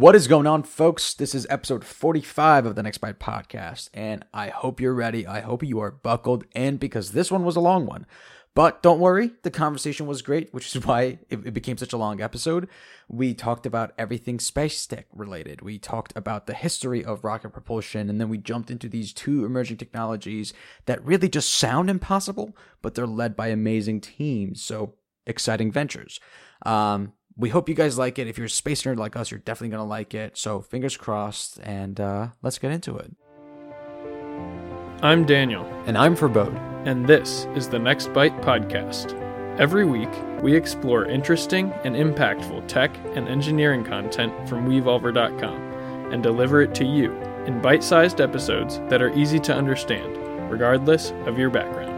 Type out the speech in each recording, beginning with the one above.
What is going on, folks? This is episode 45 of the Next Byte podcast, and I hope you're ready. I hope you are buckled in because this one was a long one. But don't worry, the conversation was great, which is why it, it became such a long episode. We talked about everything space tech related. We talked about the history of rocket propulsion, and then we jumped into these two emerging technologies that really just sound impossible, but they're led by amazing teams. So exciting ventures. Um, we hope you guys like it. If you're a space nerd like us, you're definitely going to like it. So fingers crossed, and uh, let's get into it. I'm Daniel, And I'm Farbod. and this is the Next Byte podcast. Every week, we explore interesting and impactful tech and engineering content from Wevolver.com and deliver it to you in bite sized episodes that are easy to understand, regardless of your background.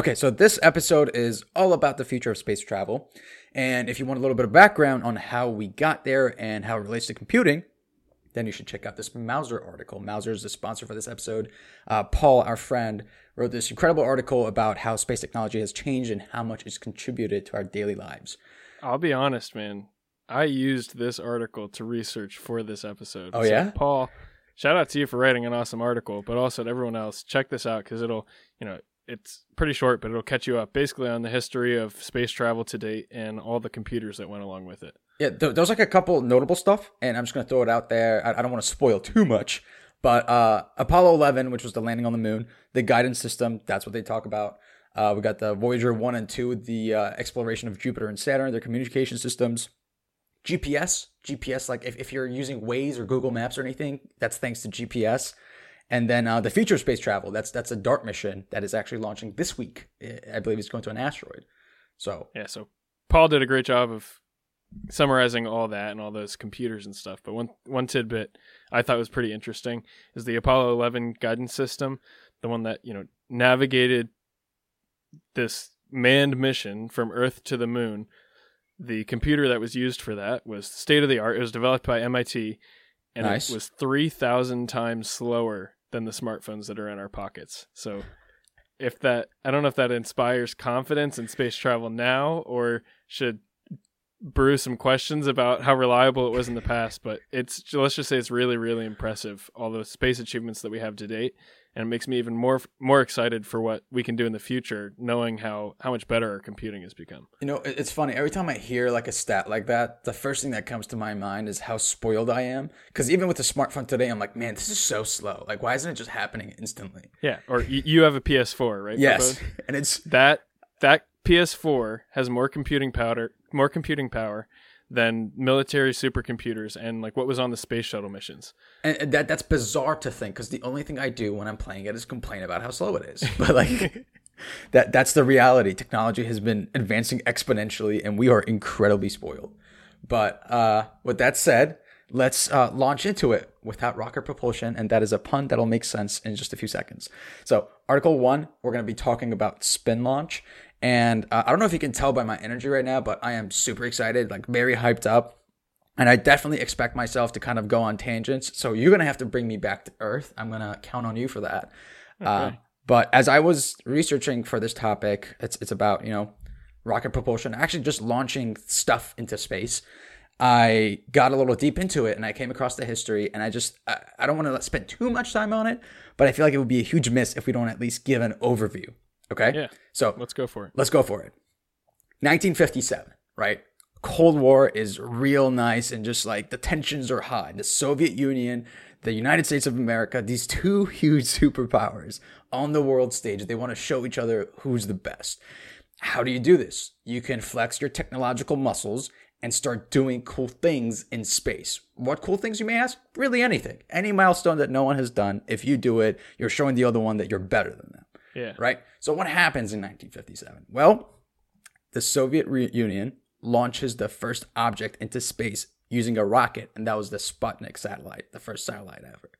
Okay, so this episode is all about the future of space travel. And if you want a little bit of background on how we got there and how it relates to computing, then you should check out this Mouser article. Mouser is the sponsor for this episode. Uh, Paul, our friend, wrote this incredible article about how space technology has changed and how much it's contributed to our daily lives. I'll be honest, man. I used this article to research for this episode. Oh, yeah? Paul, shout out to you for writing an awesome article, but also to everyone else, check this out because it'll, you know, it's pretty short, but it'll catch you up basically on the history of space travel to date and all the computers that went along with it. Yeah, th- there's like a couple notable stuff, and I'm just gonna throw it out there. I, I don't want to spoil too much, but uh, Apollo 11, which was the landing on the moon, the guidance system, that's what they talk about. Uh, we got the Voyager 1 and 2, the uh, exploration of Jupiter and Saturn, their communication systems. GPS, GPS, like if, if you're using Waze or Google Maps or anything, that's thanks to GPS. And then uh, the future of space travel, that's that's a DART mission that is actually launching this week. I believe it's going to an asteroid. So Yeah, so Paul did a great job of summarizing all that and all those computers and stuff. But one one tidbit I thought was pretty interesting is the Apollo 11 guidance system, the one that you know navigated this manned mission from Earth to the Moon. The computer that was used for that was state of the art. It was developed by MIT, and Nice. it was three thousand times slower than the smartphones that are in our pockets. So. If that, I don't know if that inspires confidence in space travel now, or should brew some questions about how reliable it was in the past, but it's let's just say it's really really impressive all the space achievements that we have to date and it makes me even more more excited for what we can do in the future knowing how how much better our computing has become. You know, it's funny. Every time I hear like a stat like that, the first thing that comes to my mind is how spoiled I am. Because even with the smartphone today, I'm like, man, this is so slow. Like, why isn't it just happening instantly? Yeah, or you have a PS4, right? Yes, and it's That that PS4 has more computing power more computing power than military supercomputers and like what was on the space shuttle missions. and that that's bizarre to think. Because the only thing I do when I'm playing it is complain about how slow it is. But like. That that's the reality. Technology has been advancing exponentially, and we are incredibly spoiled. But uh, with that said, let's uh, launch into it without rocket propulsion, and that is a pun that'll make sense in just a few seconds. So, Article One, we're going to be talking about SpinLaunch, and uh, I don't know if you can tell by my energy right now, but I am super excited, like very hyped up. And I definitely expect myself to kind of go on tangents. So you're going to have to bring me back to earth. I'm going to count on you for that. Uh, but as I was researching for this topic, it's, it's about, you know, rocket propulsion, actually just launching stuff into space. I got a little deep into it and I came across the history and I just, I, I don't want to spend too much time on it, but I feel like it would be a huge miss if we don't at least give an overview. Okay. Yeah. So Let's go for it. let's go for it. 1957, right? Cold War is real nice and just like the tensions are high. The Soviet Union, the United States of America, these two huge superpowers on the world stage, they want to show each other who's the best. How do you do this? You can flex your technological muscles and start doing cool things in space. What cool things you may ask? Really anything. Any milestone that no one has done, if you do it, you're showing the other one that you're better than them Yeah. right? So what happens in 1957? Well, the Soviet Re- Union launches the first object into space using a rocket, and that was the Sputnik satellite, the first satellite ever.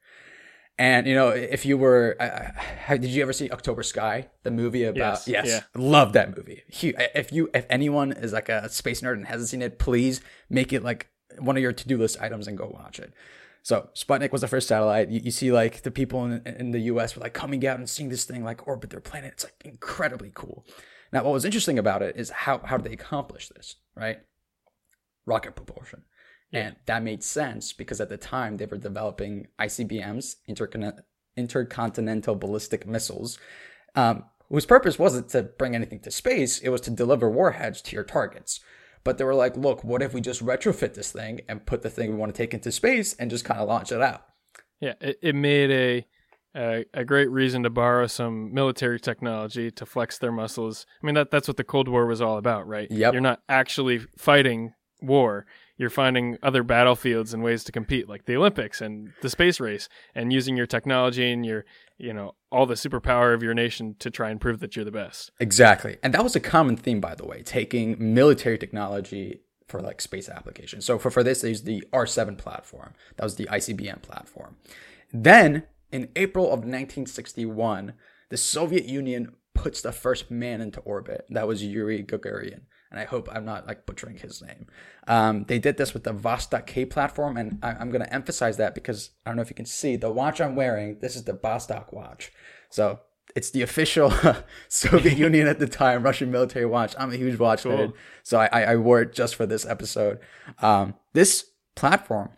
And you know, if you were, uh, did you ever see October Sky, the movie about? Yes, Yes, yeah. love that movie. If you, if anyone is like a space nerd and hasn't seen it, please make it like one of your to-do list items and go watch it. So Sputnik was the first satellite. You, you see like the people in, in the U.S. were like coming out and seeing this thing like orbit their planet. It's like incredibly cool. Now, what was interesting about it is how how did they accomplish this? Right, rocket propulsion, Yeah. and that made sense because at the time they were developing ICBMs, intercon- intercontinental ballistic missiles, um, whose purpose wasn't to bring anything to space. It was to deliver warheads to your targets. But they were like, look, what if we just retrofit this thing and put the thing we want to take into space and just kind of launch it out? Yeah, it, it made a, a a great reason to borrow some military technology to flex their muscles. I mean that that's what the Cold War was all about, right? Yep. You're not actually fighting war. You're finding other battlefields and ways to compete, like the Olympics and the space race, and using your technology and your, you know, all the superpower of your nation to try and prove that you're the best. Exactly. And that was a common theme, by the way, taking military technology for like space applications. So for, for this, they used the R7 platform. That was the ICBM platform. Then in April of 1961, the Soviet Union puts the first man into orbit. That was Yuri Gagarin. And I hope I'm not like butchering his name. Um, they did this with the Vostok K platform. And I, I'm going to emphasize that because I don't know if you can see the watch I'm wearing. This is the Vostok watch. So it's the official Soviet Union at the time Russian military watch. I'm a huge watch Cool. nerd, so I, I, wore it just for this episode. Um, this platform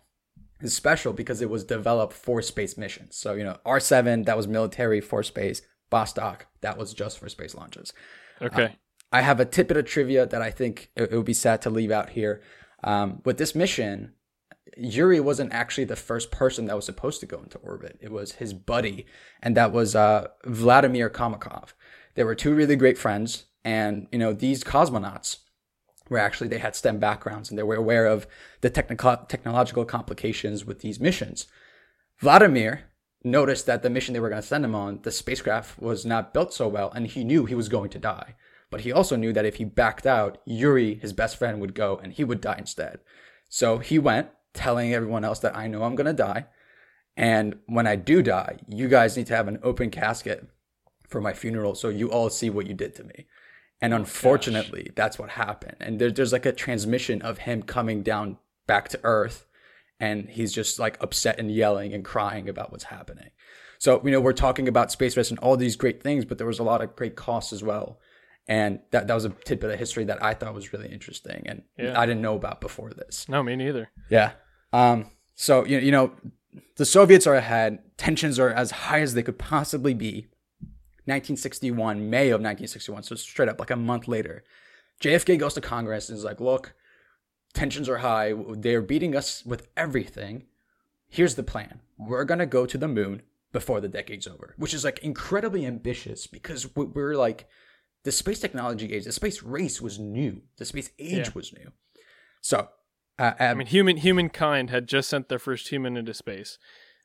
is special because it was developed for space missions. So you know, R7 that was military for space. Vostok that was just for space launches. Okay. I have a tidbit of trivia that I think it, it would be sad to leave out here. Um, with this mission, Yuri wasn't actually the first person that was supposed to go into orbit. It was his buddy, and that was uh, Vladimir Komarov. They were two really great friends, and you know these cosmonauts were actually they had STEM backgrounds and they were aware of the technical technological complications with these missions. Vladimir noticed that the mission they were going to send him on, the spacecraft was not built so well, and he knew he was going to die. But he also knew that if he backed out, Yuri, his best friend, would go and he would die instead. So he went, telling everyone else that I know I'm going to die. And when I do die, you guys need to have an open casket for my funeral so you all see what you did to me. And oh unfortunately, that's what happened. And there, there's like a transmission of him coming down back to Earth, and he's just like upset and yelling and crying about what's happening. So, you know, we're talking about space race and all these great things, but there was a lot of great costs as well. And that, that was a tidbit of history that I thought was really interesting and Yeah. I didn't know about before this. No, me neither. Yeah. Um, so you, you know, the Soviets are ahead. Tensions are as high as they could possibly be. 1961, May of 1961, so straight up like a month later, JFK goes to Congress and is like, "Look, tensions are high. They're beating us with everything. Here's the plan. We're gonna go to the moon before the decade's over," which is like incredibly ambitious because we- we're like, the space technology age, the space race was new. The space age Yeah. was new. So. Uh, I mean, human humankind had just sent their first human into space.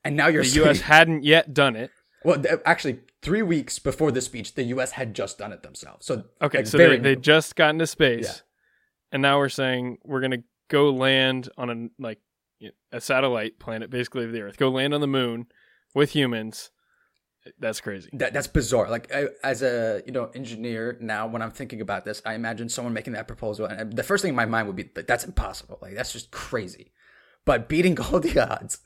and now you're The saying, U.S. hadn't yet done it. Well, th- actually, three weeks before the speech, the U.S. had just done it themselves. So Okay, like, so they they just got into space, Yeah. and now we're saying we're gonna go land on a like a satellite planet, basically of the Earth. Go land on the moon with humans. That's crazy. that, that's bizarre. Like I, as a you know engineer now, when I'm thinking about this, I imagine someone making that proposal, and the first thing in my mind would be that's impossible. Like that's just crazy. But beating all the odds,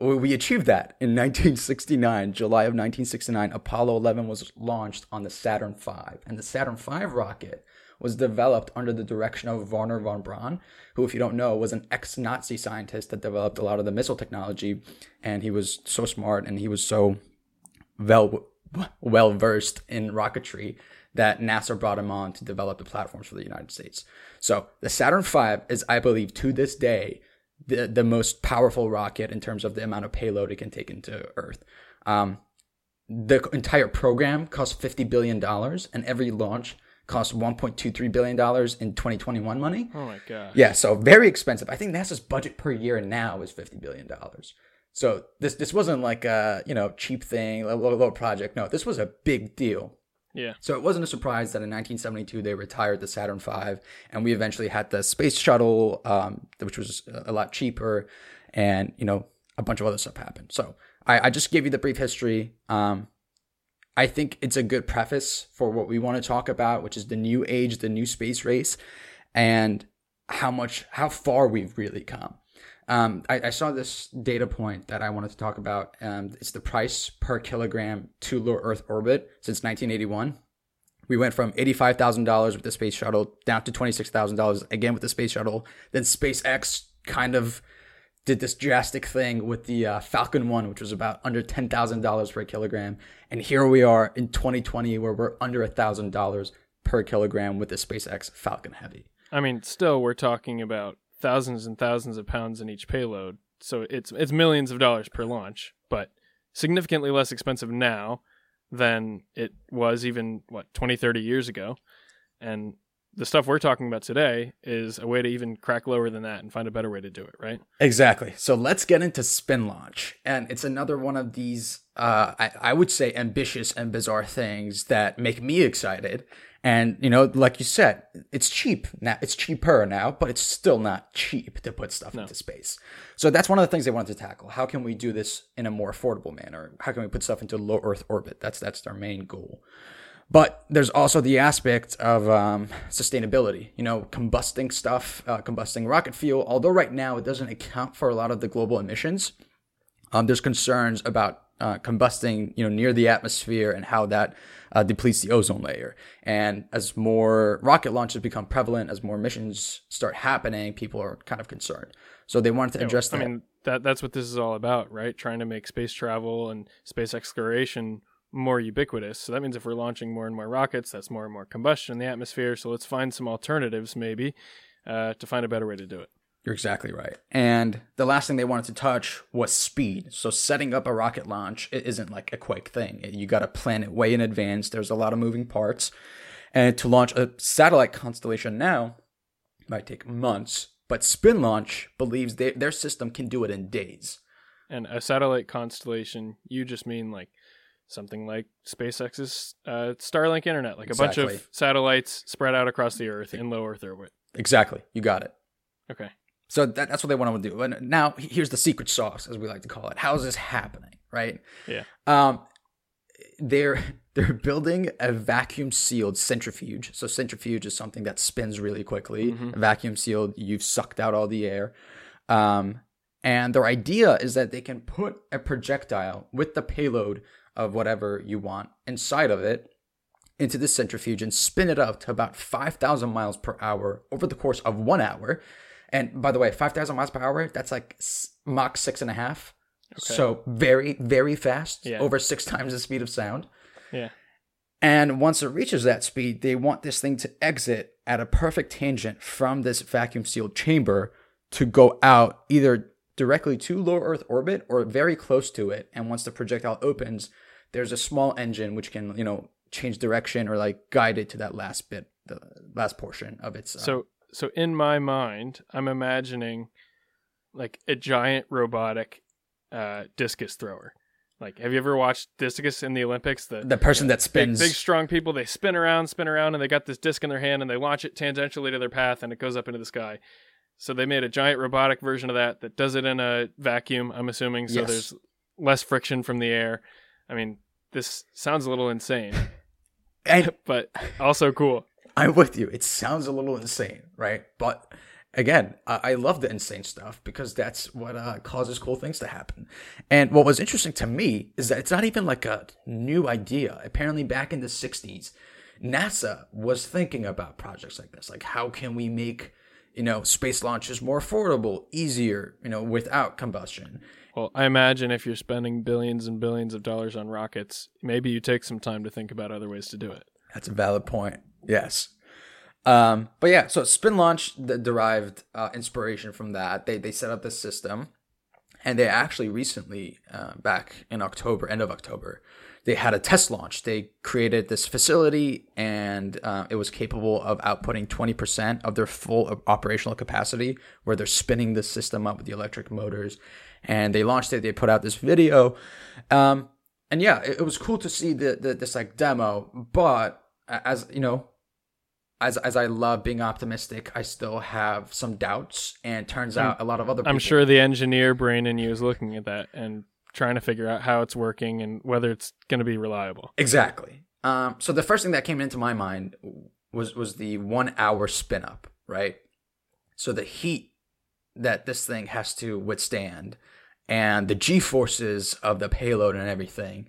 we we achieved that in 1969, July of 1969. Apollo 11 was launched on the Saturn V, and the Saturn V rocket was developed under the direction of Wernher von Braun, who, if you don't know, was an ex-Nazi scientist that developed a lot of the missile technology, and he was so smart and he was so well well versed in rocketry that NASA brought him on to develop the platforms for the United States. So the Saturn V is, I believe, to this day, the the most powerful rocket in terms of the amount of payload it can take into Earth. Um, the entire program cost fifty billion dollars, and every launch cost one point two three billion dollars in twenty twenty one money. Oh my god. Yeah, so very expensive. I think NASA's budget per year now is fifty billion dollars. So this this wasn't like a you know cheap thing, a little, little project. No, this was a big deal. Yeah. So it wasn't a surprise that in 1972 they retired the Saturn V, and we eventually had the space shuttle, um, which was a lot cheaper, and you know a bunch of other stuff happened. So I, I just gave you the brief history. Um, I think it's a good preface for what we want to talk about, which is the new age, the new space race, and how much, how far we've really come. Um, I, I, saw this data point that I wanted to talk about. Um, it's the price per kilogram to low Earth orbit since 1981. We went from $85,000 with the space shuttle down to $26,000 again with the space shuttle. Then SpaceX kind of did this drastic thing with the uh, Falcon 1, which was about under $10,000 per kilogram. And here we are in 2020 where we're under $1,000 per kilogram with the SpaceX Falcon Heavy. I mean, still, we're talking about thousands and thousands of pounds in each payload. So it's it's millions of dollars per launch, but significantly less expensive now than it was even what 20 30 years ago. And the stuff we're talking about today is a way to even crack lower than that and find a better way to do it, right? Exactly. So let's get into SpinLaunch. And it's another one of these, uh, I, I would say, ambitious and bizarre things that make me excited. And, you know, like you said, it's cheap now. It's cheaper now, but it's still not cheap to put stuff no. into space. So that's one of the things they wanted to tackle. How can we do this in a more affordable manner? How can we put stuff into low Earth orbit? That's that's their main goal. But there's also the aspect of um, sustainability. You know, combusting stuff, uh, combusting rocket fuel. Although right now it doesn't account for a lot of the global emissions, um, there's concerns about uh, combusting, you know, near the atmosphere and how that uh, depletes the ozone layer. And as more rocket launches become prevalent, as more missions start happening, people are kind of concerned. So they wanted to address I that. I mean, that that's what this is all about, right? Trying to make space travel and space exploration more ubiquitous. So that means if we're launching more and more rockets, that's more and more combustion in the atmosphere. So let's find some alternatives, maybe, uh, to find a better way to do it. You're exactly right. And the last thing they wanted to touch was speed. So setting up a rocket launch it isn't like a quick thing. You got to plan it way in advance. There's a lot of moving parts. And to launch a satellite constellation now might take months, but SpinLaunch believes they, their system can do it in days. And a satellite constellation, you just mean like something like SpaceX's uh, Starlink internet, like exactly. a bunch of satellites spread out across the Earth in low Earth orbit. Exactly. You got it. Okay. So that, that's what they want to do. And now here's the secret sauce, as we like to call it. How is this happening? Right? Yeah. Um, they're they're building a vacuum sealed centrifuge. So centrifuge is something that spins really quickly. Mm-hmm. Vacuum sealed, you've sucked out all the air. Um, and their idea is that they can put a projectile with the payload of whatever you want inside of it into the centrifuge and spin it up to about 5,000 miles per hour over the course of one hour and by the way, 5,000 miles per hour, that's like Mach six and a half. Okay. So very, very fast, yeah. over six times the speed of sound. Yeah. And once it reaches that speed, they want this thing to exit at a perfect tangent from this vacuum sealed chamber to go out either directly to low Earth orbit or very close to it. And once the projectile opens, there's a small engine which can, you know, change direction or like guide it to that last bit, the last portion of its. Uh, so so in my mind, I'm imagining like a giant robotic uh, discus thrower. Like, have you ever watched discus in the Olympics? The the person that spins big, big, strong people. They spin around, spin around, and they got this disc in their hand, and they launch it tangentially to their path, and it goes up into the sky. So they made a giant robotic version of that that does it in a vacuum. I'm assuming, so yes. there's less friction from the air. I mean, this sounds a little insane, and, but also cool. I'm with you. It sounds a little insane, right? But again, I, I love the insane stuff because that's what uh, causes cool things to happen. And what was interesting to me is that it's not even like a new idea. Apparently, back in the 60s, NASA was thinking about projects like this. Like, how can we make, you know, space launches more affordable, easier, you know, without combustion? Well, I imagine if you're spending billions and billions of dollars on rockets, maybe you take some time to think about other ways to do it. That's a valid point. Yes. Um, but yeah, so SpinLaunch derived uh, inspiration from that. They they set up this system, and they actually recently, uh, back in October, end of October, they had a test launch. They created this facility, and uh, it was capable of outputting twenty percent of their full operational capacity, where they're spinning the system up with the electric motors. And they launched it. They put out this video, um, and yeah, it, it was cool to see the, the this like demo. But as you know, as as I love being optimistic, I still have some doubts. And turns out a lot of other. I'm sure the engineer brain in you is looking at that and trying to figure out how it's working and whether it's going to be reliable. Exactly. Um, so the first thing that came into my mind was was the one hour spin up, right? So the heat that this thing has to withstand and the g forces of the payload and everything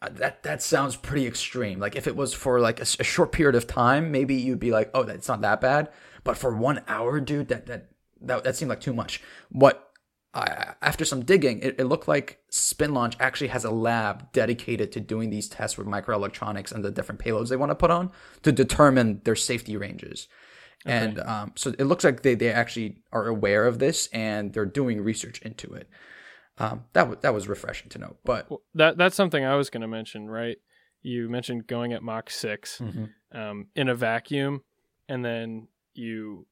uh, that that sounds pretty extreme like if it was for like a, a, short period of time maybe you'd be like oh that's not that bad but for one hour dude that that that, that seemed like too much what I, after some digging, it, it, looked like SpinLaunch actually has a lab dedicated to doing these tests with microelectronics and the different payloads they want to put on to determine their safety ranges. Okay. And um, so it looks like they, they actually are aware of this and they're doing research into it. Um, that w- that was refreshing to know. But well, that that's something I was going to mention, right? You mentioned going at Mach 6 mm-hmm. um, in a vacuum, and then you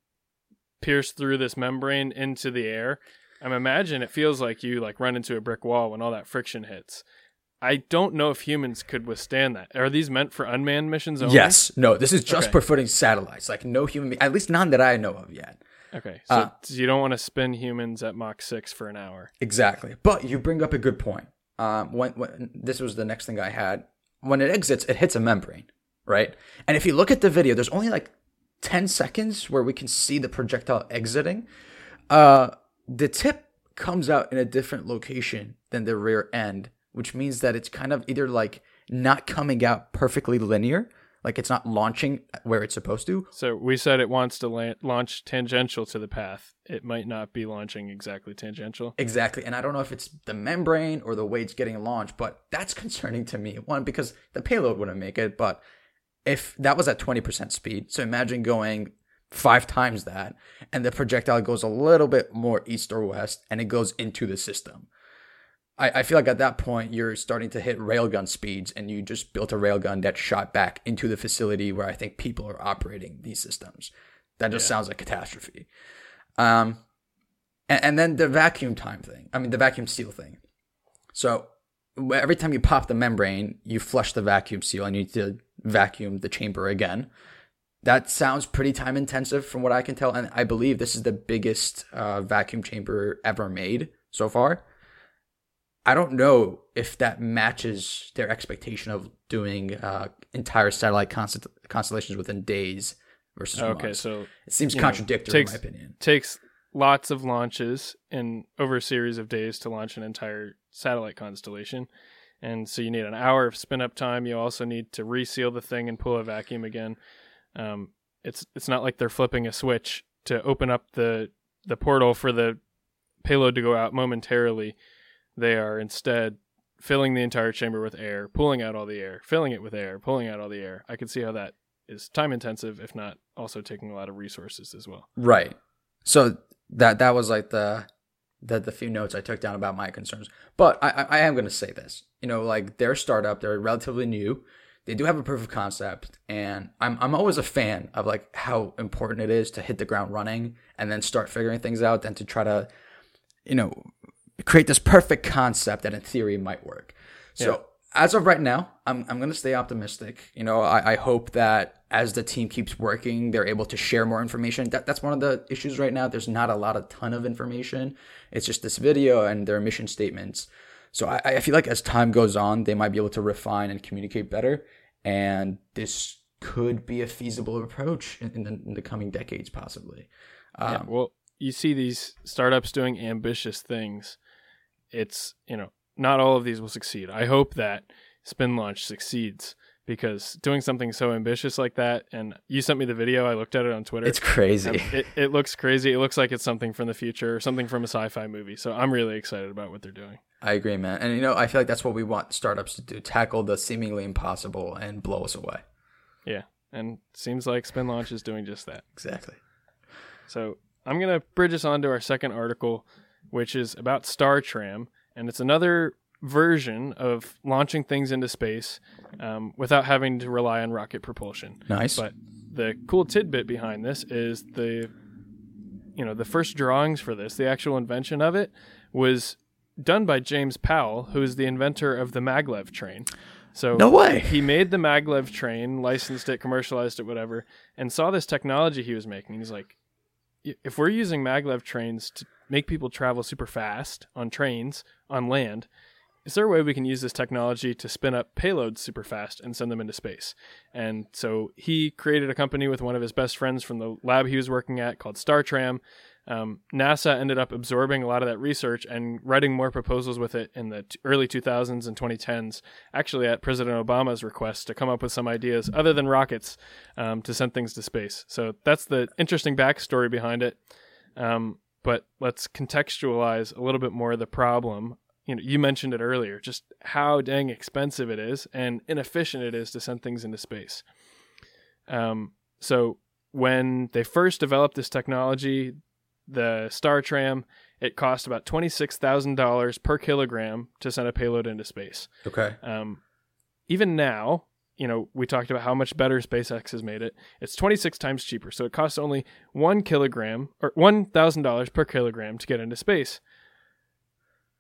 pierce through this membrane into the air I'm imagine it feels like you like run into a brick wall when all that friction hits. I don't know if humans could withstand that. Are these meant for unmanned missions only? Yes. No, this is just okay. for footing satellites. Like no human, at least none that I know of yet. Okay. So uh, you don't want to spin humans at Mach 6 for an hour. Exactly. But you bring up a good point. Um, when, when this was the next thing I had. When it exits, it hits a membrane, right? And if you look at the video, there's only like 10 seconds where we can see the projectile exiting. Uh, the tip comes out in a different location than the rear end, which means that it's kind of either like not coming out perfectly linear, like it's not launching where it's supposed to. So we said it wants to la- launch tangential to the path. It might not be launching exactly tangential. Exactly. And I don't know if it's the membrane or the way it's getting launched, but that's concerning to me. One, because the payload wouldn't make it, but if that was at 20% speed, so imagine going five times that, and the projectile goes a little bit more east or west, and it goes into the system. I, I feel like at that point you're starting to hit railgun speeds, and you just built a railgun that shot back into the facility where I think people are operating these systems. That just yeah. sounds like catastrophe. Um, and, and then the vacuum time thing. I mean, the vacuum seal thing. So every time you pop the membrane, you flush the vacuum seal and you need to vacuum the chamber again that sounds pretty time intensive from what I can tell. And I believe this is the biggest uh, vacuum chamber ever made so far. I don't know if that matches their expectation of doing uh, entire satellite const- constellations within days versus okay, months. so it seems contradictory know, takes, in my opinion. Takes lots of launches in over a series of days to launch an entire satellite constellation. And so you need an hour of spin up time. You also need to reseal the thing and pull a vacuum again. Um, it's it's not like they're flipping a switch to open up the the portal for the payload to go out momentarily. They are instead filling the entire chamber with air, pulling out all the air, filling it with air, pulling out all the air. I can see how that is time intensive, if not also taking a lot of resources as well. Right. So that that was like the the, the few notes I took down about my concerns. But I, I am going to say this. You know, like their startup, they're relatively new they do have a proof of concept and I'm I'm always a fan of like how important it is to hit the ground running and then start figuring things out than to try to you know create this perfect concept that in theory might work. So yeah. as of right now, I'm I'm gonna stay optimistic. You know, I, I hope that as the team keeps working, they're able to share more information. That that's one of the issues right now. There's not a lot a ton of information. It's just this video and their mission statements. So I, I feel like as time goes on, they might be able to refine and communicate better, and this could be a feasible approach in, in, the, in the, coming decades, possibly. Um, yeah, well, you see these startups doing ambitious things. It's you know not all of these will succeed. I hope that SpinLaunch succeeds because doing something so ambitious like that and you sent me the video i looked at it on twitter it's crazy it, it looks crazy it looks like it's something from the future or something from a sci-fi movie so i'm really excited about what they're doing i agree man. And you know i feel like that's what we want startups to do tackle the seemingly impossible and blow us away. Yeah. And seems like SpinLaunch is doing just that. Exactly. So i'm going to bridge us on to our second article which is about startram and it's another version of launching things into space um, without having to rely on rocket propulsion. Nice. But the cool tidbit behind this is the, you know, the first drawings for this, the actual invention of it, was done by James Powell, who is the inventor of the maglev train. So no way. He made the maglev train, licensed it, commercialized it, whatever, and saw this technology he was making. He's like, if we're using maglev trains to make people travel super fast on trains on land, is there a way we can use this technology to spin up payloads super fast and send them into space? And so he created a company with one of his best friends from the lab he was working at called StarTram. Um, NASA ended up absorbing a lot of that research and writing more proposals with it in the t- early 2000s and 2010s, actually at President Obama's request to come up with some ideas other than rockets um, to send things to space. So that's the interesting backstory behind it. Um, but let's contextualize a little bit more the problem. You know, you mentioned it earlier, just how dang expensive it is and inefficient it is to send things into space. Um, so when they first developed this technology, the StarTram, it cost about twenty six thousand dollars per kilogram to send a payload into space. Okay. Um, even now, you know, we talked about how much better SpaceX has made it. It's twenty six times cheaper, so it costs only one kilogram or one thousand dollars per kilogram to get into space.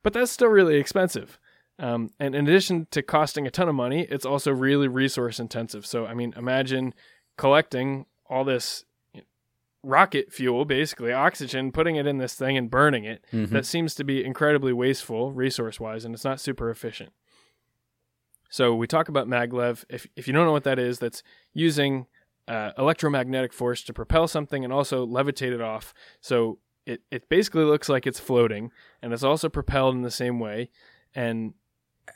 But that's still really expensive. Um, and in addition to costing a ton of money, it's also really resource intensive. So, I mean, imagine collecting all this rocket fuel, basically oxygen, putting it in this thing and burning it. Mhm. That seems to be incredibly wasteful resource wise, and it's not super efficient. So we talk about maglev. If if you don't know what that is, that's using uh, electromagnetic force to propel something and also levitate it off. So it it basically looks like it's floating, and it's also propelled in the same way, and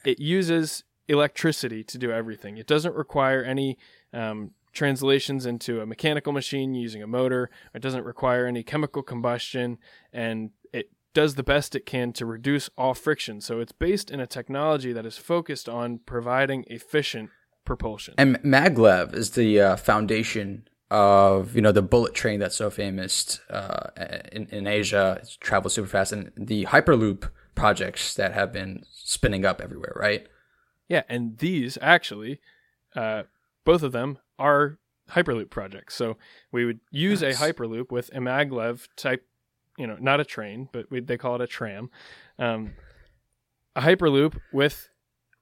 it uses electricity to do everything. It doesn't require any um, translations into a mechanical machine using a motor. It doesn't require any chemical combustion, and it does the best it can to reduce all friction. So it's based in a technology that is focused on providing efficient propulsion. And maglev is the uh, foundation of you know the bullet train that's so famous uh, in in Asia. It travels super fast, and the hyperloop projects that have been spinning up everywhere. Right. Yeah, and these actually, uh, both of them are Hyperloop project. So we would use Nice. a Hyperloop with a maglev type, you know, not a train, but we, they call it a tram, um, a Hyperloop with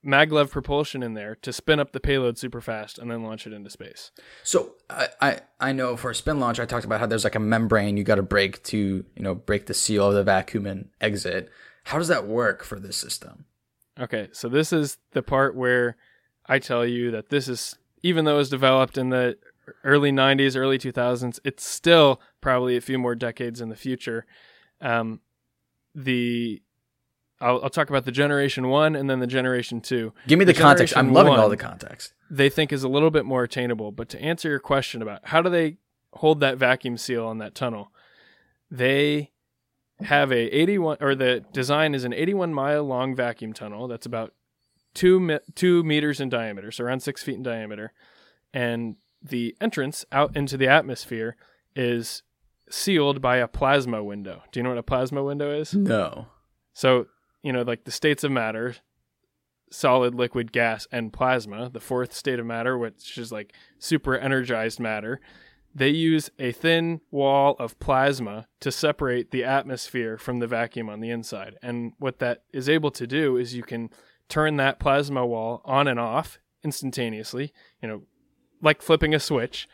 maglev propulsion in there to spin up the payload super fast and then launch it into space. So I, I I know for a SpinLaunch, I talked about how there's like a membrane you got to break to you know break the seal of the vacuum and exit. How does that work for this system? Okay, so this is the part where I tell you that this is, even though it was developed in the early 90s, early 2000s, it's still probably a few more decades in the future. Um, the I'll, I'll talk about the generation one and then the generation two. Give me the, The context. I'm loving all the context. They think is a little bit more attainable. But to answer your question about how do they hold that vacuum seal on that tunnel, they have a 81 or the design is an 81 mile long vacuum tunnel that's about two mi- two meters in diameter, so around six feet in diameter, and the entrance out into the atmosphere is sealed by a plasma window. Do you know what a plasma window is? No. So, you know, like the states of matter, solid, liquid, gas, and plasma, the fourth state of matter, which is like super energized matter, they use a thin wall of plasma to separate the atmosphere from the vacuum on the inside. And what that is able to do is you can turn that plasma wall on and off instantaneously, you know, like flipping a switch.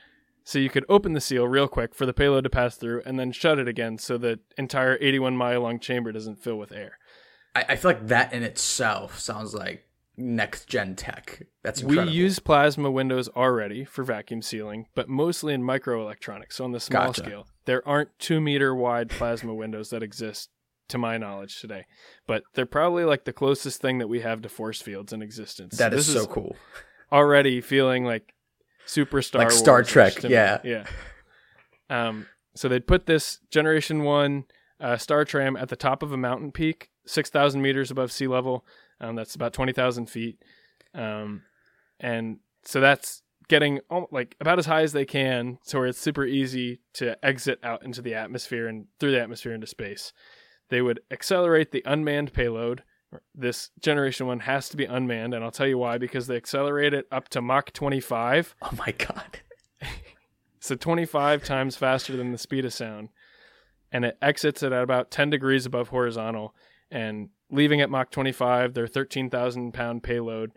So you could open the seal real quick for the payload to pass through and then shut it again so the entire 81 mile long chamber doesn't fill with air. I, I feel like that in itself sounds like next gen tech. That's We use plasma windows already for vacuum sealing, but mostly in microelectronics. So on the small Gotcha. scale, there aren't two meter wide plasma windows that exist to my knowledge today. But they're probably like the closest thing that we have to force fields in existence. that is This so cool. already feeling like super Star Like Star Trek, to me. yeah. yeah. Um, so they'd put this Generation One uh, StarTram at the top of a mountain peak, six thousand meters above sea level. Um, that's about twenty thousand feet, um, and so that's getting like about as high as they can, so where it's super easy to exit out into the atmosphere and through the atmosphere into space. They would accelerate the unmanned payload. This generation one has to be unmanned, and I'll tell you why. Because they accelerate it up to Mach 25, Oh my god. so 25 times faster than the speed of sound, and it exits it at about 10 degrees above horizontal, and leaving at Mach 25, their 13,000 pound payload,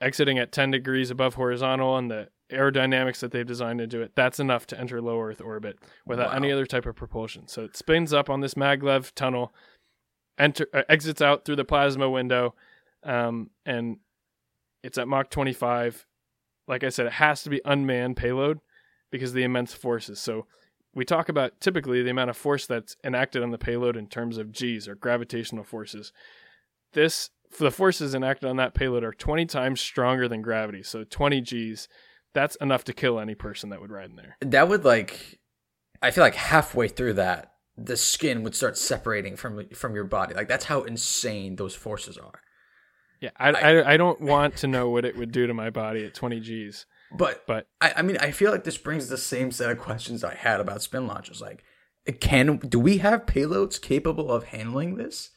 exiting at 10 degrees above horizontal, and the aerodynamics that they've designed into it, that's enough to enter low Earth orbit without Wow. any other type of propulsion. So it spins up on this maglev tunnel, enter uh, exits out through the plasma window, um, and it's at Mach 25. Like I said, it has to be unmanned payload because of the immense forces. So we talk about typically the amount of force that's enacted on the payload in terms of G's or gravitational forces. This the forces enacted on that payload are 20 times stronger than gravity. So 20 G's, that's enough to kill any person that would ride in there. That would like, I feel like halfway through that, the skin would start separating from from your body. Like that's how insane those forces are. Yeah, I, I, I don't want to know what it would do to my body at 20 G's. But But I, I mean, I feel like this brings the same set of questions I had about spin launches. Like, can do we have payloads capable of handling this?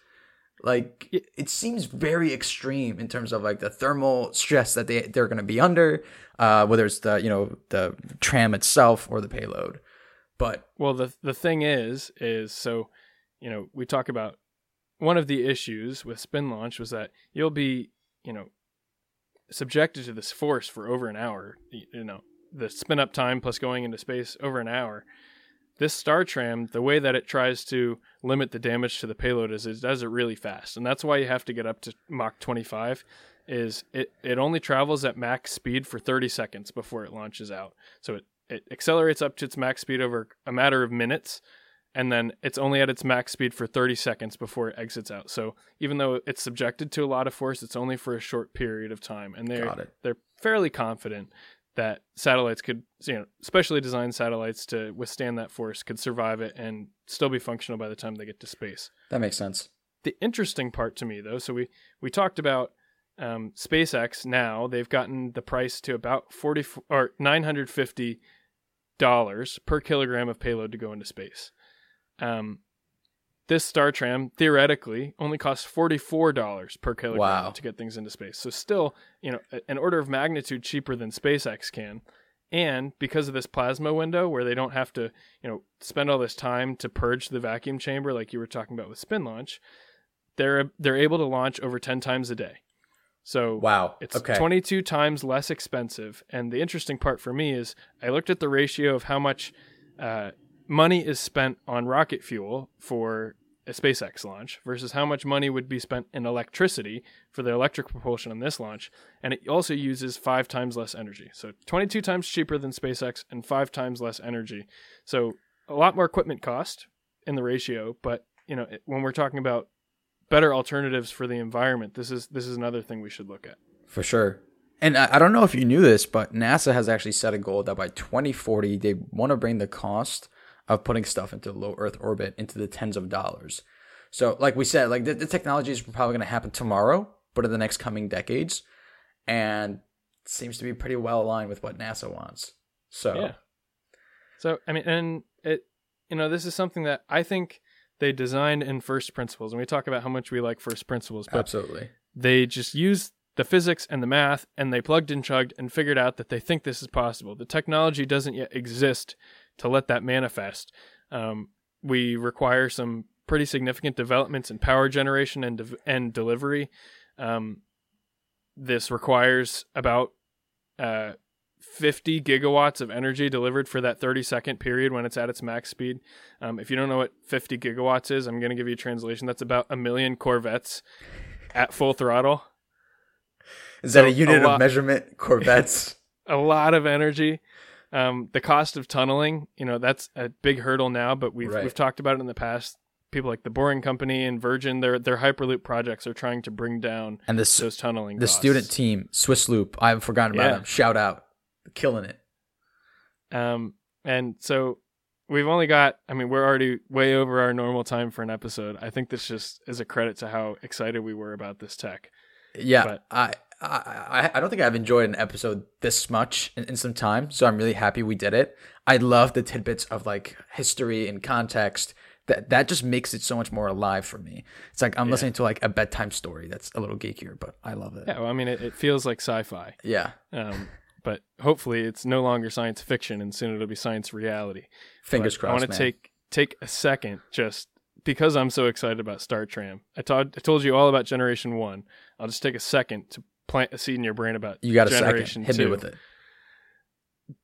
Like, it seems very extreme in terms of like the thermal stress that they they're going to be under, uh, whether it's the you know the tram itself or the payload. But Well, the the thing is, is so, you know, we talk about one of the issues with SpinLaunch was that you'll be, you know, subjected to this force for over an hour. You know, the spin up time plus going into space over an hour. This StarTram, the way that it tries to limit the damage to the payload is it does it really fast, and that's why you have to get up to Mach 25. Is it it only travels at max speed for 30 seconds before it launches out. So it it accelerates up to its max speed over a matter of minutes and then it's only at its max speed for 30 seconds before it exits out so even though it's subjected to a lot of force it's only for a short period of time and they're they're fairly confident that satellites could you know specially designed satellites to withstand that force could survive it and still be functional by the time they get to space. That makes sense. the interesting part to me though so we we talked about um, SpaceX now. They've gotten the price to about 40 or 950 dollars per kilogram of payload to go into space. Um, this StarTram theoretically only costs forty-four dollars per kilogram Wow. to get things into space. So still, you know, an order of magnitude cheaper than SpaceX can. And because of this plasma window, where they don't have to, you know, spend all this time to purge the vacuum chamber, like you were talking about with SpinLaunch, they're they're able to launch over ten times a day. So Wow. it's okay. 22 times less expensive. And the interesting part for me is I looked at the ratio of how much uh, money is spent on rocket fuel for a SpaceX launch versus how much money would be spent in electricity for the electric propulsion on this launch. And it also uses five times less energy. So 22 times cheaper than SpaceX and five times less energy. So a lot more equipment cost in the ratio. But, you know, it- when we're talking about better alternatives for the environment, this is this is another thing we should look at. For sure. And I, I don't know if you knew this, but NASA has actually set a goal that by 2040, they want to bring the cost of putting stuff into low Earth orbit into the tens of dollars. So, like we said, like the, the technology is probably going to happen tomorrow, but in the next coming decades, and seems to be pretty well aligned with what NASA wants. So, Yeah. So I mean, and it, you know, this is something that I think they designed in first principles, and we talk about how much we like first principles, but absolutely. they just used the physics and the math, and they plugged and chugged and figured out that they think this is possible. The technology doesn't yet exist to let that manifest. Um, we require some pretty significant developments in power generation and de- and delivery. Um, this requires about uh, 50 gigawatts of energy delivered for that 30 second period when it's at its max speed. Um, if you don't know what 50 gigawatts is, I'm going to give you a translation. That's about a million Corvettes at full throttle. Is that So, a unit a lot- of measurement? Corvettes. A lot of energy. Um, the cost of tunneling, you know, that's a big hurdle now, but we've Right. we've talked about it in the past. People like the Boring Company and Virgin, their their Hyperloop projects are trying to bring down and the, those tunneling. the costs. student team, Swissloop, I haven't forgotten about Yeah. them. Shout out. Killing it. Um, and so we've only got, I mean, we're already way over our normal time for an episode. I think this just is a credit to how excited we were about this tech. Yeah, But- I, I I don't think I've enjoyed an episode this much in, in some time, so I'm really happy we did it. I love the tidbits of like history and context. That that just makes it so much more alive for me. It's like I'm Yeah. listening to like a bedtime story that's a little geekier, but I love it. Yeah, well, I mean, it, it feels like sci-fi. Yeah. Um, but hopefully it's no longer science fiction and soon it'll be science reality. Fingers But I want to take take a second just because I'm so excited about StarTram. I told I told you all about Generation One. I'll just take a second to plant a seed in your brain about you got a second. Hit Two. me with it.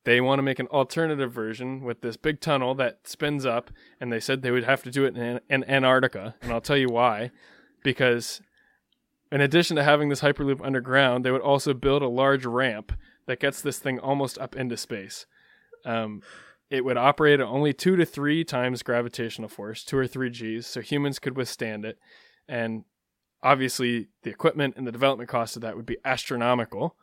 They want to make an alternative version with this big tunnel that spins up, and they said they would have to do it in, in Antarctica, and I'll tell you why. Because in addition to having this hyperloop underground, they would also build a large ramp that gets this thing almost up into space. Um, it would operate at only two to three times gravitational force, two or three G's, so humans could withstand it. And obviously, the equipment and the development cost of that would be astronomical.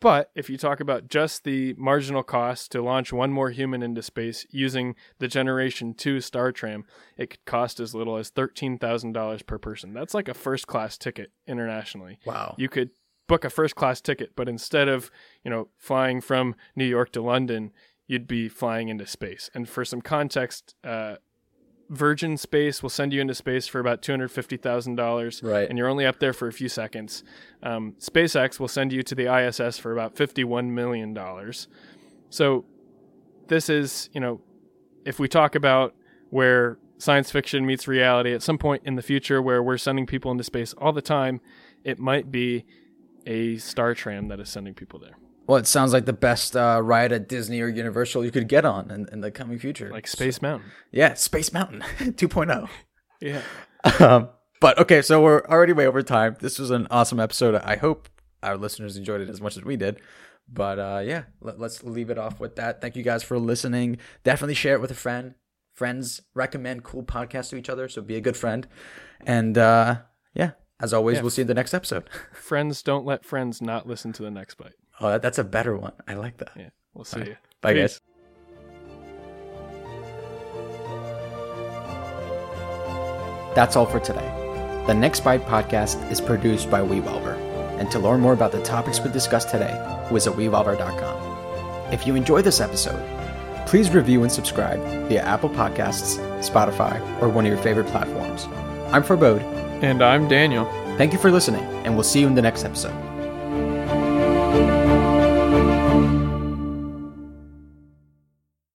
But if you talk about just the marginal cost to launch one more human into space using the Generation 2 StarTram, it could cost as little as $13,000 per person. That's like a first class ticket internationally. Wow. You could book a first class ticket, but instead of, you know, flying from New York to London, you'd be flying into space. And for some context, uh, Virgin Space will send you into space for about two hundred fifty thousand dollars, Right. And you're only up there for a few seconds. Um, SpaceX will send you to the ISS for about fifty-one million dollars. So, this is you know, if we talk about where science fiction meets reality at some point in the future, where we're sending people into space all the time, it might be a StarTram that is sending people there, Well, it sounds like the best uh, ride at Disney or Universal you could get on in, in the coming future. like Space Mountain. yeah, Space Mountain 2.0. Yeah. um, but okay, so we're already way over time. This was an awesome episode. I hope our listeners enjoyed it as much as we did. But uh, yeah, let, us leave it off with that. Thank you guys for listening. Definitely share it with a friend. Friends recommend cool podcasts to each other, so be a good friend. And uh, yeah, as always, Yeah. we'll see you in the next episode. Friends don't let friends not listen to the next bite. Oh, that, that's a better one. I like that. Yeah, we'll see you. Bye, Peace. guys. That's all for today. The Next Bite podcast is produced by Wevolver. And to learn more about the topics we discussed today, visit Wevolver.com. If you enjoy this episode, please review and subscribe via Apple Podcasts, Spotify, or one of your favorite platforms. I'm Farbod. And I'm Daniel. Thank you for listening, and we'll see you in the next episode.